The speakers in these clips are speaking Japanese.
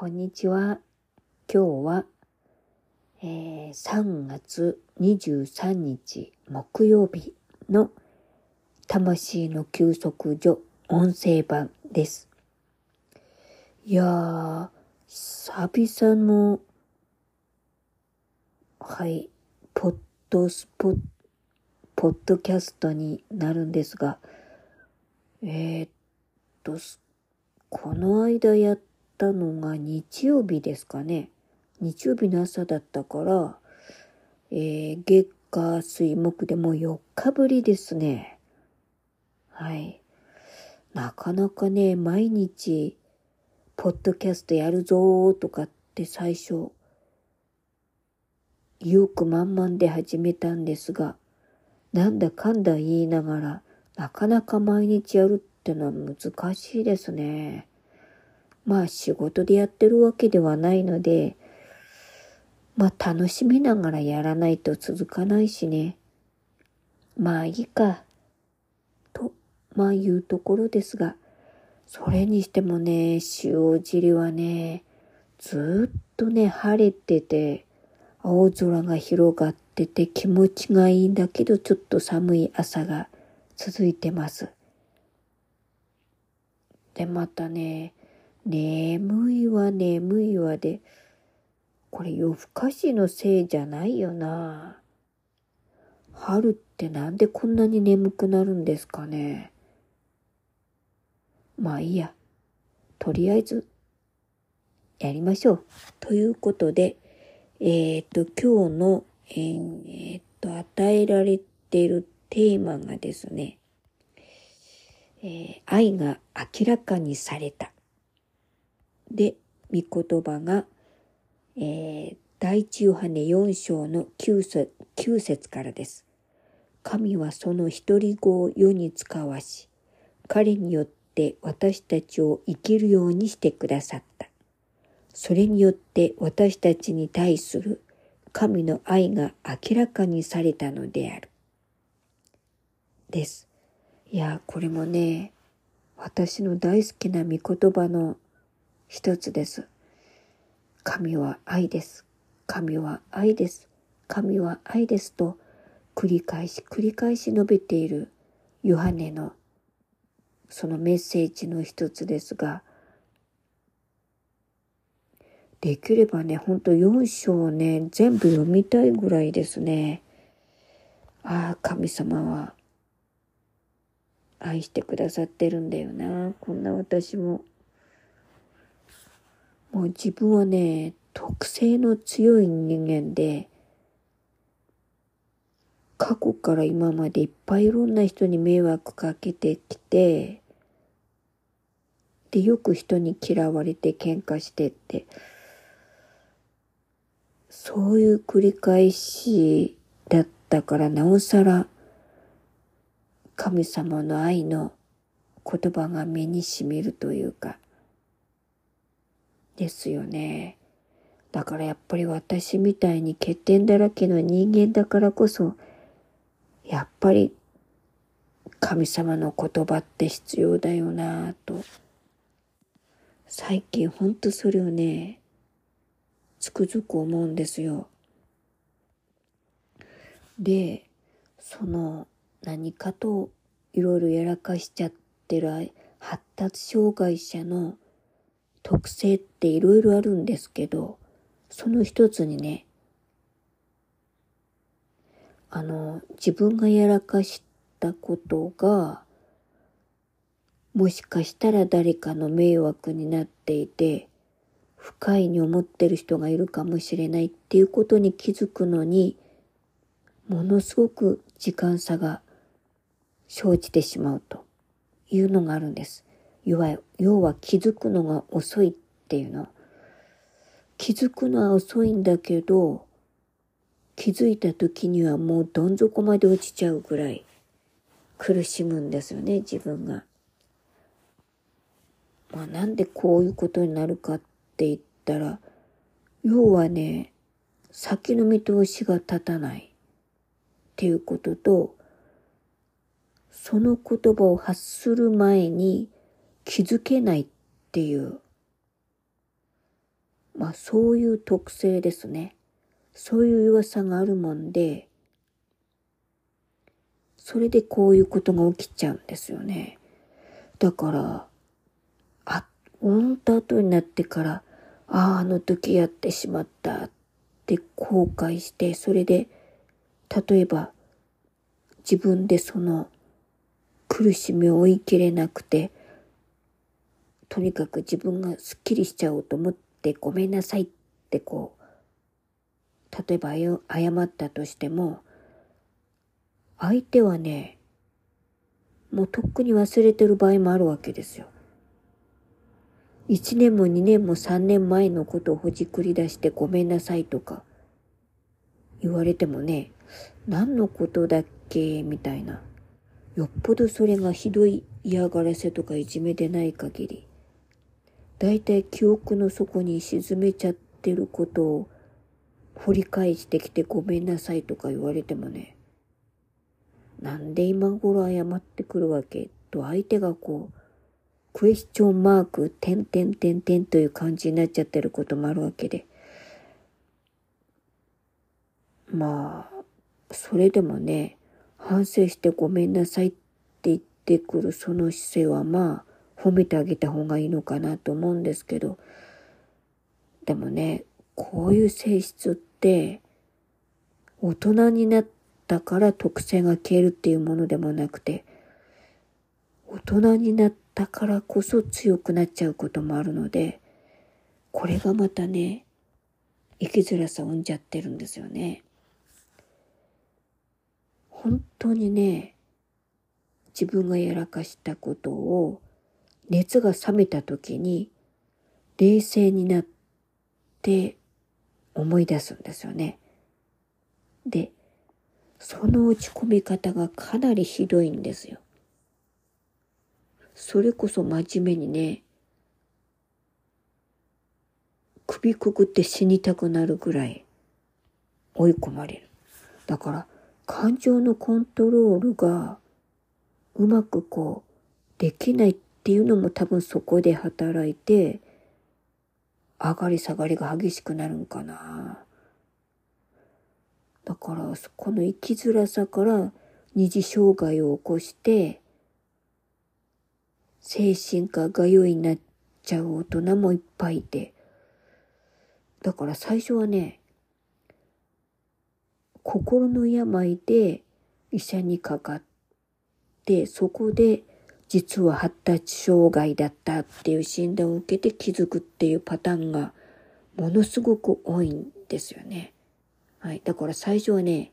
こんにちは。今日は、えー、3月23日木曜日の魂の休息所音声版です。いやー、久々の、はい、ポッドスポッ、ポッドキャストになるんですが、えー、っと、この間やったたのが日曜日ですかね。日曜日の朝だったから、えー、月火水木でもう4日ぶりですね。はい。なかなかね、毎日、ポッドキャストやるぞーとかって最初、意欲満々で始めたんですが、なんだかんだ言いながら、なかなか毎日やるってのは難しいですね。まあ仕事でやってるわけではないので、まあ楽しみながらやらないと続かないしね。まあいいか、と、まあ言うところですが、それにしてもね、塩尻はね、ずっとね、晴れてて、青空が広がってて気持ちがいいんだけど、ちょっと寒い朝が続いてます。で、またね、眠いわ眠いわで、これ夜更かしのせいじゃないよな。春ってなんでこんなに眠くなるんですかね。まあいいや。とりあえず、やりましょう。ということで、えっ、と、今日の、えー、っと、与えられてるテーマがですね、え、愛が明らかにされた。で、御言葉が、えー、第一ヨハネ4章の 9, 節9節からです。神はその一人子を世に使わし、彼によって私たちを生きるようにしてくださった。それによって私たちに対する神の愛が明らかにされたのである。です。いや、これもね、私の大好きな御言葉の一つです。神は愛です。神は愛です。神は愛ですと繰り返し繰り返し述べているヨハネのそのメッセージの一つですが、できればね、ほんと4章をね、全部読みたいぐらいですね。ああ、神様は愛してくださってるんだよな。こんな私も。もう自分はね、特性の強い人間で、過去から今までいっぱいいろんな人に迷惑かけてきて、で、よく人に嫌われて喧嘩してって、そういう繰り返しだったからなおさら神様の愛の言葉が目にしみるというか、ですよね。だからやっぱり私みたいに欠点だらけの人間だからこそ、やっぱり神様の言葉って必要だよなぁと。最近ほんとそれをね、つくづく思うんですよ。で、その何かといろいろやらかしちゃってる発達障害者の特性っていろいろあるんですけど、その一つにね、あの、自分がやらかしたことが、もしかしたら誰かの迷惑になっていて、不快に思ってる人がいるかもしれないっていうことに気づくのに、ものすごく時間差が生じてしまうというのがあるんです。要は、要は気づくのが遅いっていうの。気づくのは遅いんだけど、気づいた時にはもうどん底まで落ちちゃうぐらい苦しむんですよね、自分が。まあなんでこういうことになるかって言ったら、要はね、先の見通しが立たないっていうことと、その言葉を発する前に気づけないっていう、まあそういう特性ですね。そういう噂があるもんで、それでこういうことが起きちゃうんですよね。だから、あ、終わった後になってから、ああ、あの時やってしまったって後悔して、それで、例えば、自分でその苦しみを追い切れなくて、とにかく自分がスッキリしちゃおうと思ってごめんなさいってこう、例えば謝ったとしても、相手はね、もうとっくに忘れてる場合もあるわけですよ。一年も二年も三年前のことをほじくり出してごめんなさいとか言われてもね、何のことだっけみたいな。よっぽどそれがひどい嫌がらせとかいじめでない限り、だいたい記憶の底に沈めちゃってることを掘り返してきてごめんなさいとか言われてもね、なんで今頃謝ってくるわけと相手がこう、クエスチョンマーク、点点点点という感じになっちゃってることもあるわけで。まあ、それでもね、反省してごめんなさいって言ってくるその姿勢はまあ、褒めてあげた方がいいのかなと思うんですけど、でもね、こういう性質って、大人になったから特性が消えるっていうものでもなくて、大人になったからこそ強くなっちゃうこともあるので、これがまたね、生きづらさを生んじゃってるんですよね。本当にね、自分がやらかしたことを熱が冷めた時に冷静になって思い出すんですよね。で、その落ち込み方がかなりひどいんですよ。それこそ真面目にね、首くくって死にたくなるぐらい追い込まれる。だから感情のコントロールがうまくこうできないっていうのも多分そこで働いて上がり下がりが激しくなるんかな。だから、そこの生きづらさから二次障害を起こして、精神科が良いになっちゃう大人もいっぱいいて。だから最初はね、心の病で医者にかかって、そこで実は発達障害だったっていう診断を受けて気づくっていうパターンがものすごく多いんですよね。はい。だから最初はね、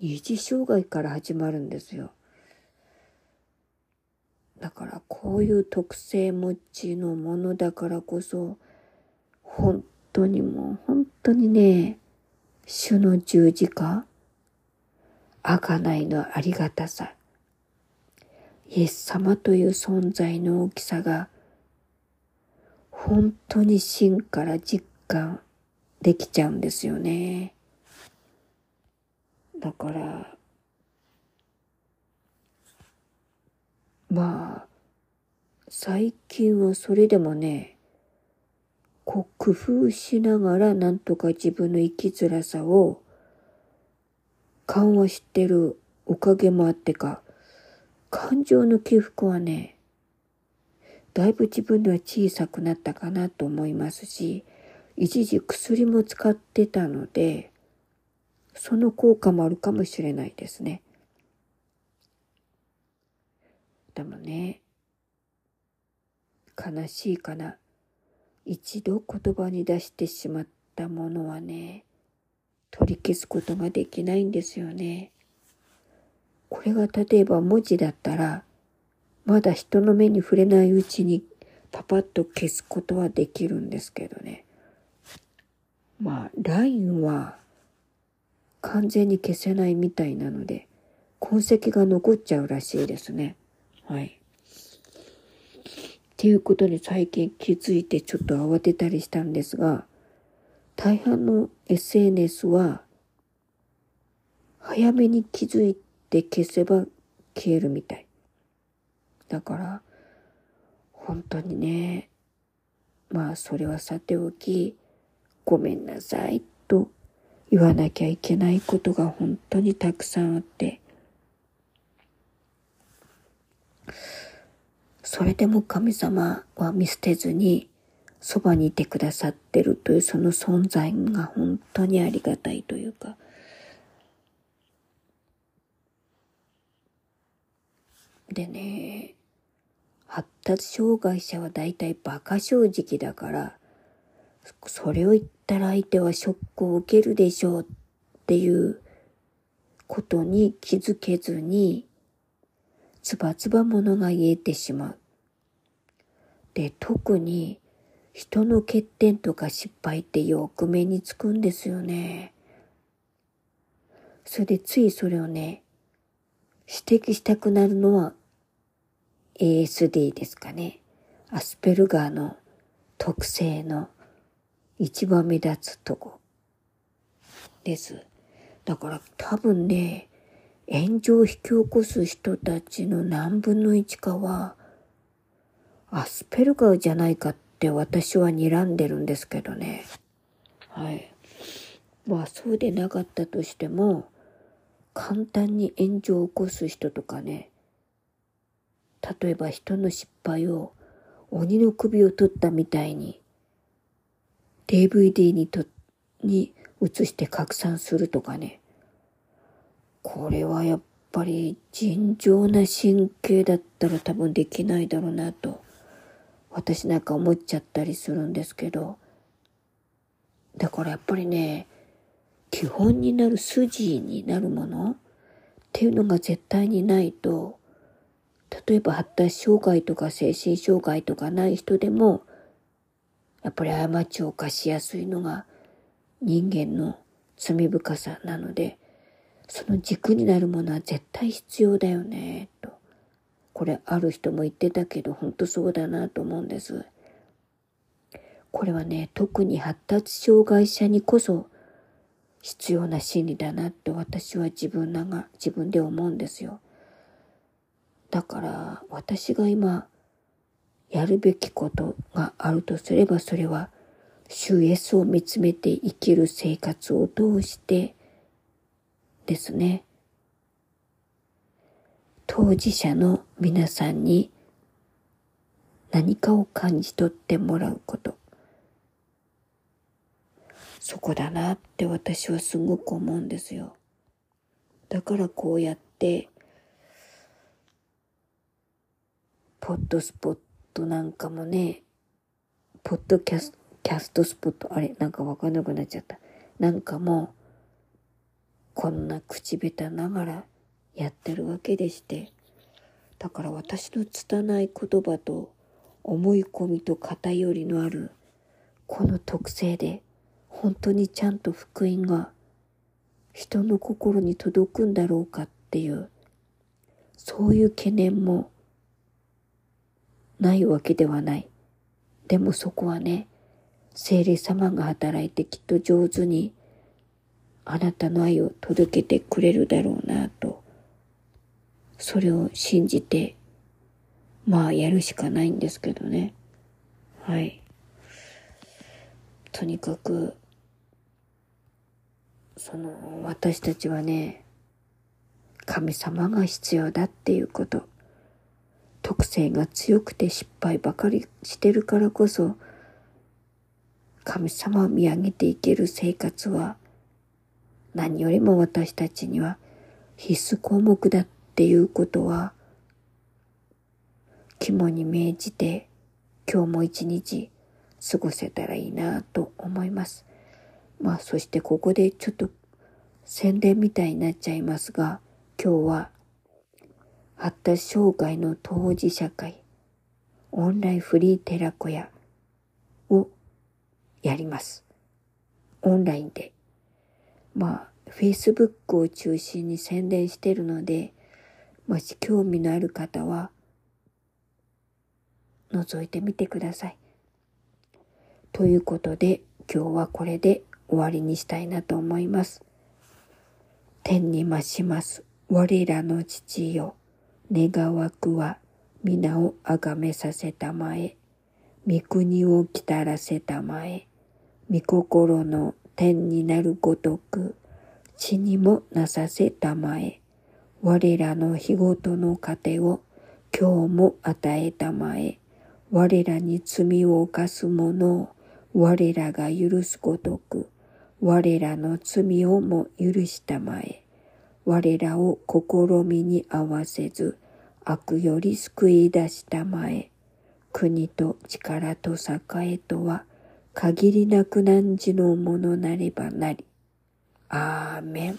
二次障害から始まるんですよ。だからこういう特性持ちのものだからこそ、本当にもう本当にね、主の十字架、贖いのありがたさ、イエス様という存在の大きさが、本当に真から実感できちゃうんですよね。だから、まあ、最近はそれでもね、こう工夫しながらなんとか自分の生きづらさを緩和してるおかげもあってか、感情の起伏はね、だいぶ自分では小さくなったかなと思いますし、一時薬も使ってたので、その効果もあるかもしれないですね。でもね、悲しいかな。一度言葉に出してしまったものはね、取り消すことができないんですよね。これが例えば文字だったら、まだ人の目に触れないうちにパパッと消すことはできるんですけどね。まあ、LINE は完全に消せないみたいなので、痕跡が残っちゃうらしいですね。はい。っていうことに最近気づいてちょっと慌てたりしたんですが、大半の SNS は、早めに気づいてで消せば消えるみたい。だから、本当にね、まあそれはさておき、ごめんなさいと言わなきゃいけないことが本当にたくさんあって、それでも神様は見捨てずにそばにいてくださってるというその存在が本当にありがたいというか、でね、発達障害者は大体馬鹿正直だから、それを言ったら相手はショックを受けるでしょうっていうことに気づけずに、つばつばものが言えてしまう。で、特に人の欠点とか失敗ってよく目につくんですよね。それでついそれをね、指摘したくなるのは ASD ですかね。アスペルガーの特性の一番目立つとこです。だから多分ね、炎上を引き起こす人たちの何分の一かは、アスペルガーじゃないかって私は睨んでるんですけどね。はい。まあそうでなかったとしても、簡単に炎上を起こす人とかね、例えば人の失敗を鬼の首を取ったみたいに DVD にと、に移して拡散するとかね。これはやっぱり尋常な神経だったら多分できないだろうなと、私なんか思っちゃったりするんですけど、だからやっぱりね、基本になる筋になるものっていうのが絶対にないと、例えば発達障害とか精神障害とかない人でも、やっぱり過ちを犯しやすいのが人間の罪深さなので、その軸になるものは絶対必要だよね、と。これある人も言ってたけど、本当そうだなと思うんです。これはね、特に発達障害者にこそ必要な心理だなって私は自分らが、自分で思うんですよ。だから私が今やるべきことがあるとすればそれは主イエスを見つめて生きる生活を通してですね。当事者の皆さんに何かを感じ取ってもらうこと。そこだなって私はすごく思うんですよ。だからこうやってポッドスポットなんかもね、ポッドキャスト、キャストスポット、あれ、なんかわかんなくなっちゃった。なんかも、こんな口下手ながらやってるわけでして。だから私の拙い言葉と思い込みと偏りのあるこの特性で本当にちゃんと福音が人の心に届くんだろうかっていうそういう懸念もないわけではない。でもそこはね、聖霊様が働いてきっと上手にあなたの愛を届けてくれるだろうなと、それを信じて、まあやるしかないんですけどね。はい。とにかく、その私たちはね、神様が必要だっていうこと。特性が強くて失敗ばかりしてるからこそ、神様を見上げていける生活は、何よりも私たちには必須項目だっていうことは、肝に銘じて今日も一日過ごせたらいいなと思います。まあそしてここでちょっと宣伝みたいになっちゃいますが、今日は発達障害の当事者会、オンラインフリー寺子屋をやります。オンラインで。まあ、Facebook を中心に宣伝してるので、もし興味のある方は、覗いてみてください。ということで、今日はこれで終わりにしたいなと思います。天に増します。我らの父よ。願わくは皆をあがめさせたまえ、御国をきたらせたまえ、御心の天になるごとく、地にもなさせたまえ。我らの日ごとの糧を今日も与えたまえ。我らに罪を犯す者を我らが許すごとく、我らの罪をも許したまえ。我らを試みに合わせず、悪より救い出したまえ。国と力と栄とは、限りなく汝のものなればなり。アーメン。